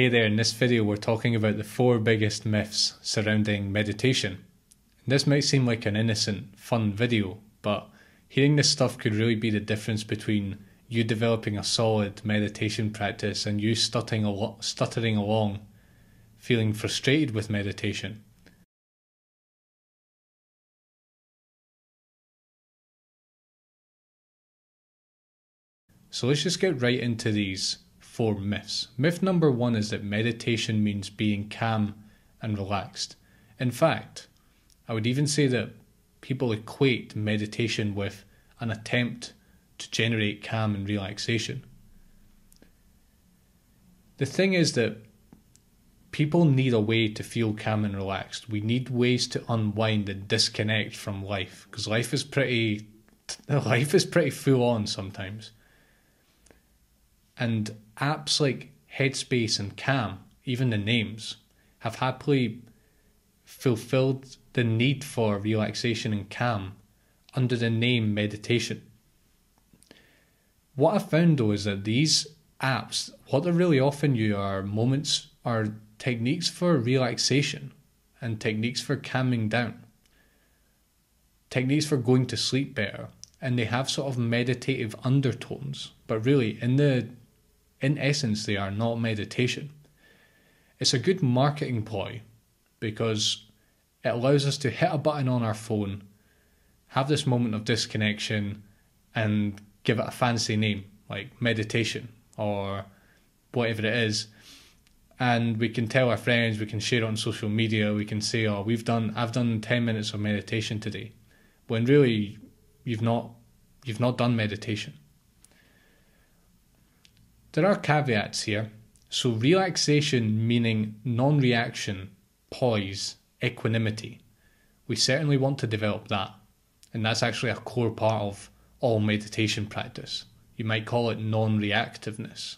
Hey there, in this video we're talking about the four biggest myths surrounding meditation. This might seem like an innocent, fun video, but hearing this stuff could really be the difference between you developing a solid meditation practice and you stuttering, al- stuttering along, feeling frustrated with meditation. So let's just get right into these four myths. Myth number one is that meditation means being calm and relaxed. In fact, I would even say that people equate meditation with an attempt to generate calm and relaxation. The thing is that people need a way to feel calm and relaxed. We need ways to unwind and disconnect from life because life is pretty life is pretty full on sometimes. And apps like Headspace and Calm, even the names, have happily fulfilled the need for relaxation and calm under the name meditation. What I found though is that these apps, what they're really offering you are moments are techniques for relaxation and techniques for calming down, techniques for going to sleep better, and they have sort of meditative undertones. But really, in the in essence, they are not meditation. It's a good marketing ploy because it allows us to hit a button on our phone, have this moment of disconnection, and give it a fancy name like meditation or whatever it is. And we can tell our friends, we can share it on social media, we can say, Oh, we've done I've done ten minutes of meditation today. When really you've not you've not done meditation. There are caveats here. So, relaxation meaning non reaction, poise, equanimity. We certainly want to develop that. And that's actually a core part of all meditation practice. You might call it non reactiveness.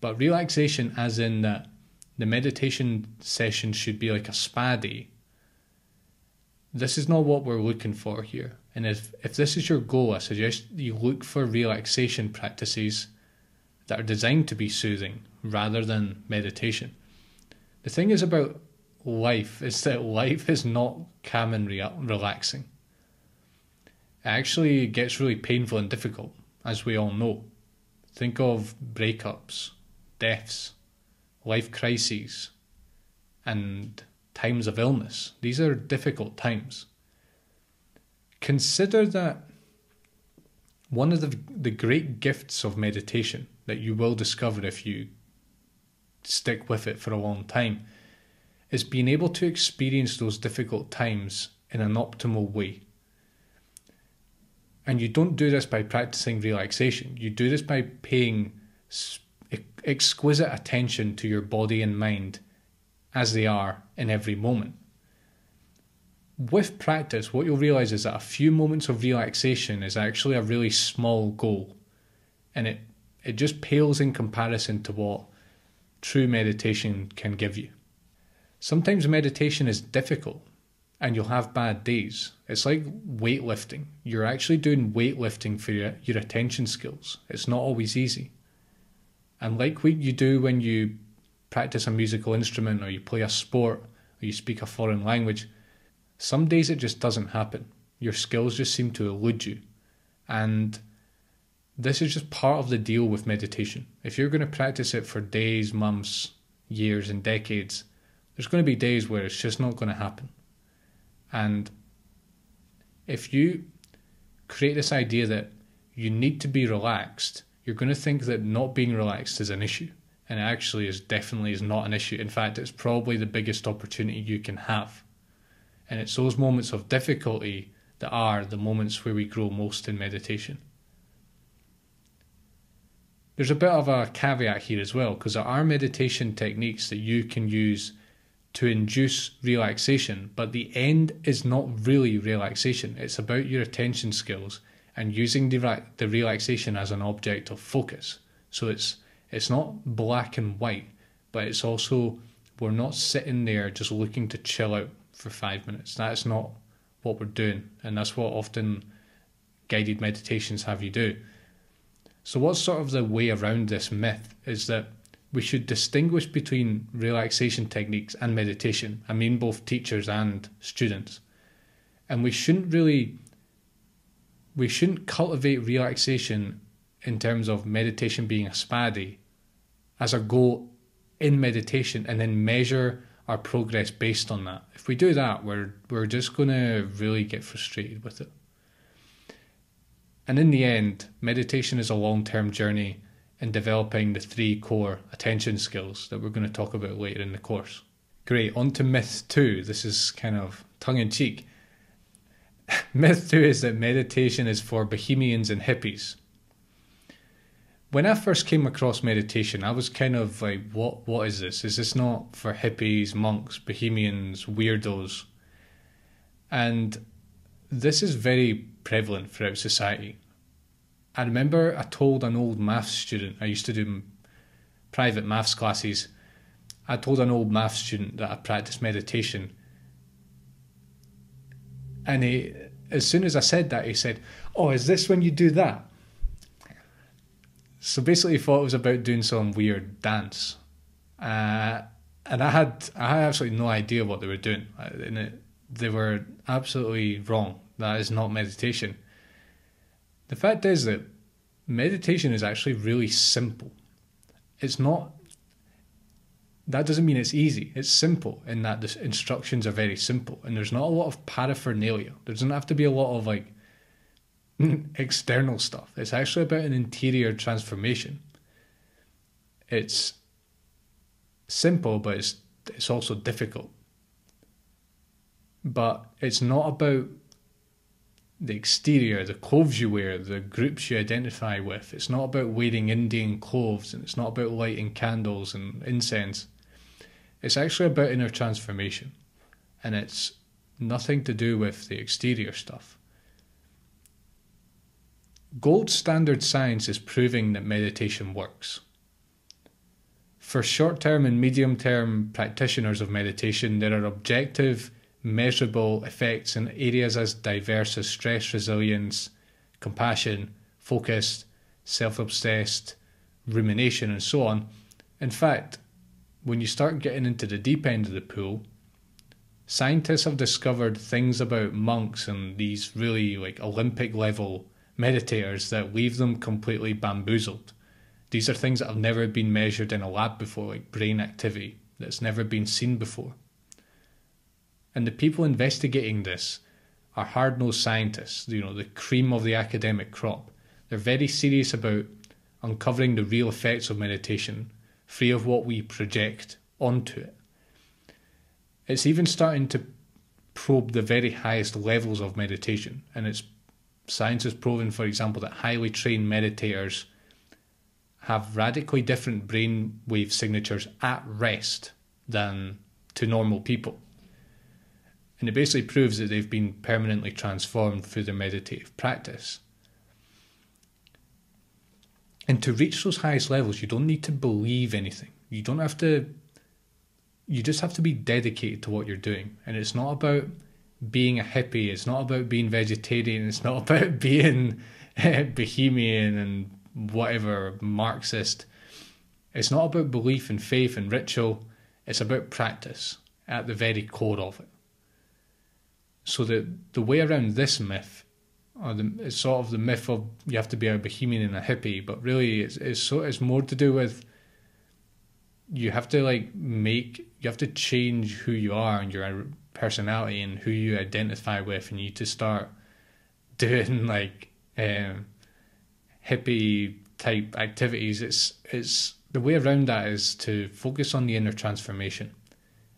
But relaxation, as in that the meditation session should be like a spa day, this is not what we're looking for here. And if, if this is your goal, I suggest you look for relaxation practices that are designed to be soothing rather than meditation. The thing is about life is that life is not calm and re- relaxing. It actually gets really painful and difficult, as we all know. Think of breakups, deaths, life crises, and times of illness. These are difficult times. Consider that one of the, the great gifts of meditation that you will discover if you stick with it for a long time is being able to experience those difficult times in an optimal way. And you don't do this by practicing relaxation, you do this by paying exquisite attention to your body and mind as they are in every moment. With practice, what you'll realize is that a few moments of relaxation is actually a really small goal and it it just pales in comparison to what true meditation can give you. Sometimes meditation is difficult and you'll have bad days. It's like weightlifting. You're actually doing weightlifting for your, your attention skills. It's not always easy. And like what you do when you practice a musical instrument or you play a sport or you speak a foreign language, some days it just doesn't happen. Your skills just seem to elude you. And this is just part of the deal with meditation. If you're going to practice it for days, months, years, and decades, there's going to be days where it's just not going to happen. And if you create this idea that you need to be relaxed, you're going to think that not being relaxed is an issue. And it actually is definitely is not an issue. In fact, it's probably the biggest opportunity you can have. And it's those moments of difficulty that are the moments where we grow most in meditation. There's a bit of a caveat here as well, because there are meditation techniques that you can use to induce relaxation, but the end is not really relaxation. It's about your attention skills and using the, the relaxation as an object of focus. So it's it's not black and white, but it's also we're not sitting there just looking to chill out for five minutes. That's not what we're doing, and that's what often guided meditations have you do. So, what's sort of the way around this myth is that we should distinguish between relaxation techniques and meditation. I mean, both teachers and students. And we shouldn't really, we shouldn't cultivate relaxation in terms of meditation being a SPADI as a goal in meditation and then measure our progress based on that. If we do that, we're we're just going to really get frustrated with it. And in the end, meditation is a long-term journey in developing the three core attention skills that we're going to talk about later in the course. Great, on to myth 2. This is kind of tongue in cheek. myth 2 is that meditation is for bohemians and hippies when I first came across meditation, I was kind of like, what what is this? Is this not for hippies, monks, bohemians, weirdos? And this is very prevalent throughout society. I remember I told an old maths student, I used to do private maths classes. I told an old maths student that I practiced meditation. And he, as soon as I said that, he said, Oh, is this when you do that? So basically, he thought it was about doing some weird dance, uh, and I had I had absolutely no idea what they were doing, and it, they were absolutely wrong. That is not meditation. The fact is that meditation is actually really simple. It's not. That doesn't mean it's easy. It's simple in that the instructions are very simple, and there's not a lot of paraphernalia. There doesn't have to be a lot of like external stuff. It's actually about an interior transformation. It's simple, but it's it's also difficult. But it's not about the exterior, the clothes you wear, the groups you identify with. It's not about wearing Indian clothes and it's not about lighting candles and incense. It's actually about inner transformation. And it's nothing to do with the exterior stuff. Gold standard science is proving that meditation works. For short term and medium term practitioners of meditation, there are objective, measurable effects in areas as diverse as stress resilience, compassion, focus, self obsessed, rumination, and so on. In fact, when you start getting into the deep end of the pool, scientists have discovered things about monks and these really like Olympic level meditators that leave them completely bamboozled. These are things that have never been measured in a lab before, like brain activity that's never been seen before. And the people investigating this are hard nosed scientists, you know, the cream of the academic crop. They're very serious about uncovering the real effects of meditation, free of what we project onto it. It's even starting to probe the very highest levels of meditation, and it's science has proven, for example, that highly trained meditators have radically different brainwave signatures at rest than to normal people. And it basically proves that they've been permanently transformed through their meditative practice. And to reach those highest levels, you don't need to believe anything. You don't have to, you just have to be dedicated to what you're doing. And it's not about being a hippie. It's not about being vegetarian. It's not about being bohemian and whatever Marxist. It's not about belief and faith and ritual. It's about practice at the very core of it. So the the way around this myth, or the it's sort of the myth of you have to be a bohemian and a hippie, but really it's it's so it's more to do with you have to like make you have to change who you are and your personality and who you identify with, and you need to start doing like um, hippie type activities. It's it's the way around that is to focus on the inner transformation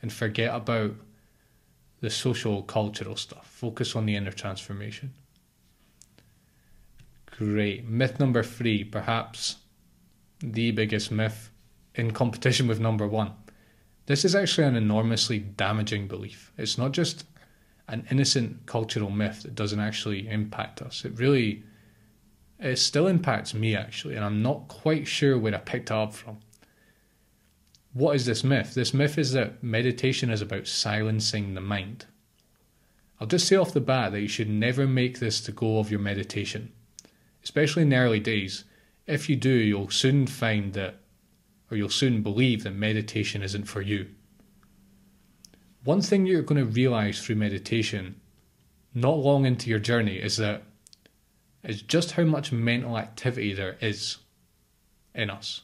and forget about the social cultural stuff. Focus on the inner transformation. Great. Myth number three, perhaps the biggest myth in competition with number one. This is actually an enormously damaging belief. It's not just an innocent cultural myth that doesn't actually impact us. It really it still impacts me actually, and I'm not quite sure where I picked it up from. What is this myth? This myth is that meditation is about silencing the mind. I'll just say off the bat that you should never make this the goal of your meditation, especially in the early days. If you do, you'll soon find that or you'll soon believe that meditation isn't for you. One thing you're going to realize through meditation, not long into your journey, is that is just how much mental activity there is in us,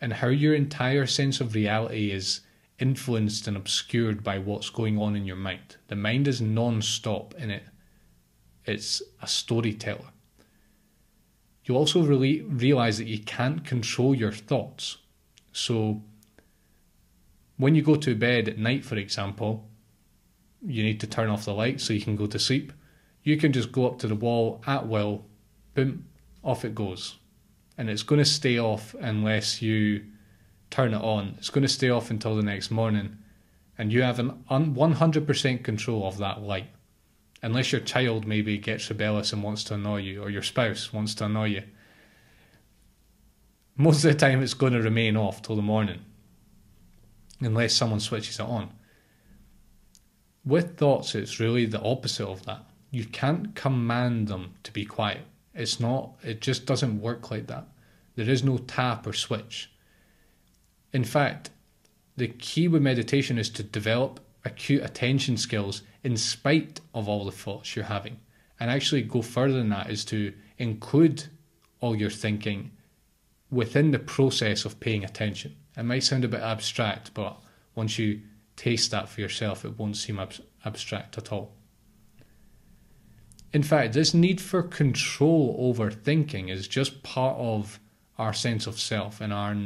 and how your entire sense of reality is influenced and obscured by what's going on in your mind. The mind is non stop in it, it's a storyteller. You also really realize that you can't control your thoughts. So, when you go to bed at night, for example, you need to turn off the light so you can go to sleep. You can just go up to the wall at will, boom, off it goes. And it's going to stay off unless you turn it on. It's going to stay off until the next morning, and you have an 100% control of that light. Unless your child maybe gets rebellious and wants to annoy you, or your spouse wants to annoy you. Most of the time, it's going to remain off till the morning, unless someone switches it on. With thoughts, it's really the opposite of that. You can't command them to be quiet. It's not, it just doesn't work like that. There is no tap or switch. In fact, the key with meditation is to develop acute attention skills in spite of all the thoughts you're having. And actually go further than that is to include all your thinking within the process of paying attention. It might sound a bit abstract, but once you taste that for yourself, it won't seem ab- abstract at all. In fact, this need for control over thinking is just part of our sense of self and our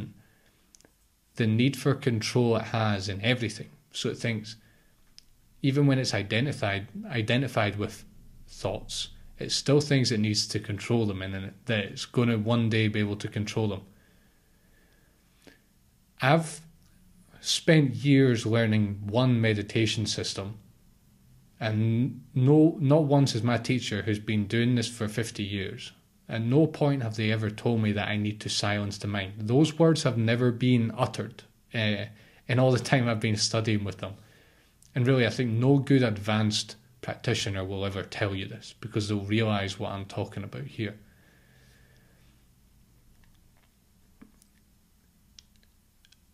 the need for control it has in everything. So it thinks, even when it's identified identified with thoughts, it still thinks it needs to control them and that it's going to one day be able to control them. I've spent years learning one meditation system, and no, not once is my teacher who's been doing this for 50 years at no point have they ever told me that I need to silence the mind. Those words have never been uttered uh, in all the time I've been studying with them. And really, I think no good advanced practitioner will ever tell you this because they'll realize what I'm talking about here.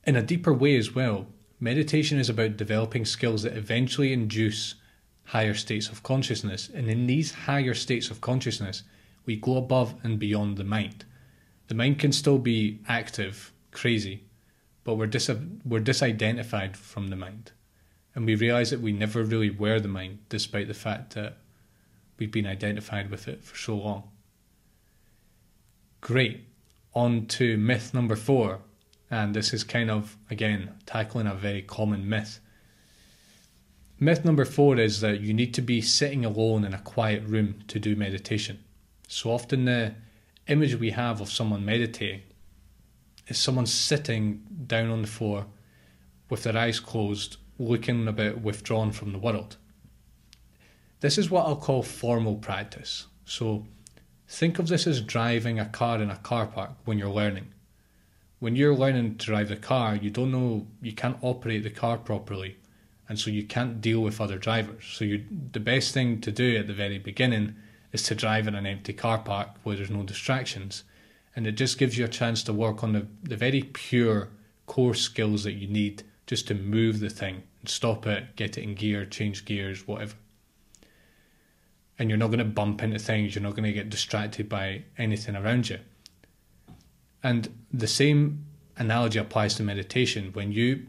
In a deeper way, as well, meditation is about developing skills that eventually induce higher states of consciousness. And in these higher states of consciousness, we go above and beyond the mind. The mind can still be active, crazy, but we're, dis- we're disidentified from the mind. And we realize that we never really were the mind, despite the fact that we've been identified with it for so long. Great. On to myth number four. And this is kind of, again, tackling a very common myth. Myth number four is that you need to be sitting alone in a quiet room to do meditation. So often the image we have of someone meditating is someone sitting down on the floor with their eyes closed, looking a bit withdrawn from the world. This is what I'll call formal practice. So think of this as driving a car in a car park when you're learning. When you're learning to drive the car, you don't know, you can't operate the car properly, and so you can't deal with other drivers. So you, the best thing to do at the very beginning is to drive in an empty car park where there's no distractions. And it just gives you a chance to work on the, the very pure core skills that you need just to move the thing and stop it, get it in gear, change gears, whatever. And you're not going to bump into things, you're not going to get distracted by anything around you. And the same analogy applies to meditation. When you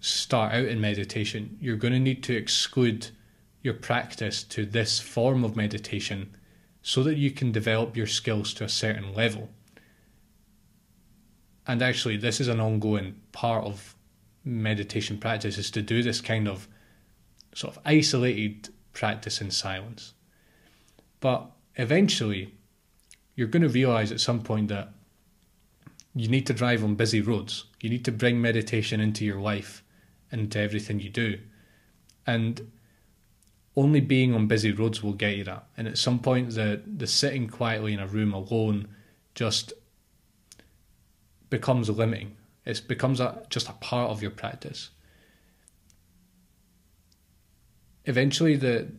start out in meditation, you're going to need to exclude your practice to this form of meditation so that you can develop your skills to a certain level. And actually, this is an ongoing part of meditation practice is to do this kind of sort of isolated practice in silence. But eventually, you're going to realize at some point that you need to drive on busy roads. You need to bring meditation into your life, into everything you do. And only being on busy roads will get you that. And at some point, the the sitting quietly in a room alone just becomes a limiting. It becomes a, just a part of your practice. Eventually, the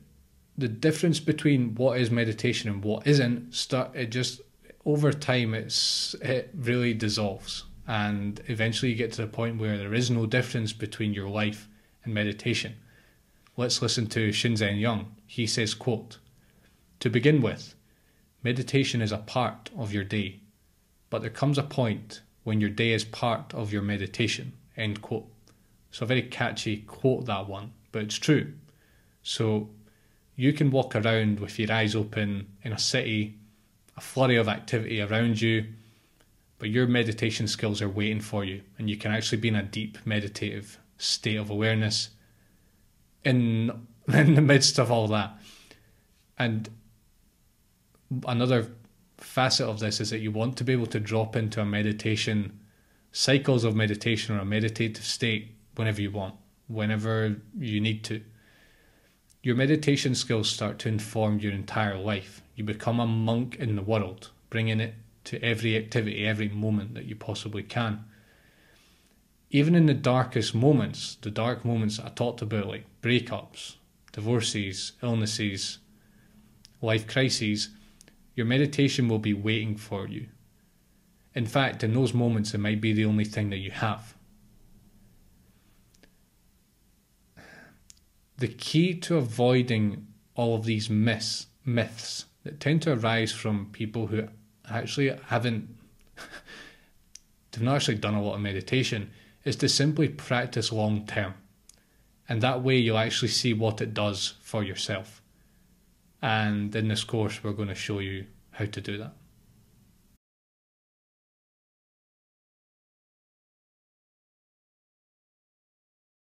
the difference between what is meditation and what isn't start it just over time it's it really dissolves and eventually you get to the point where there is no difference between your life and meditation. Let's listen to Shinzen Young. He says, quote, To begin with, meditation is a part of your day, but there comes a point when your day is part of your meditation. End quote. So a very catchy quote that one, but it's true. So you can walk around with your eyes open in a city, a flurry of activity around you, but your meditation skills are waiting for you, and you can actually be in a deep meditative state of awareness in in the midst of all that. And another facet of this is that you want to be able to drop into a meditation cycles of meditation or a meditative state whenever you want, whenever you need to. Your meditation skills start to inform your entire life. You become a monk in the world, bringing it to every activity, every moment that you possibly can. Even in the darkest moments, the dark moments I talked about, like breakups, divorces, illnesses, life crises, your meditation will be waiting for you. In fact, in those moments, it might be the only thing that you have. The key to avoiding all of these myths, myths that tend to arise from people who actually haven't, they've not actually done a lot of meditation, is to simply practice long term. And that way you'll actually see what it does for yourself. And in this course, we're going to show you how to do that.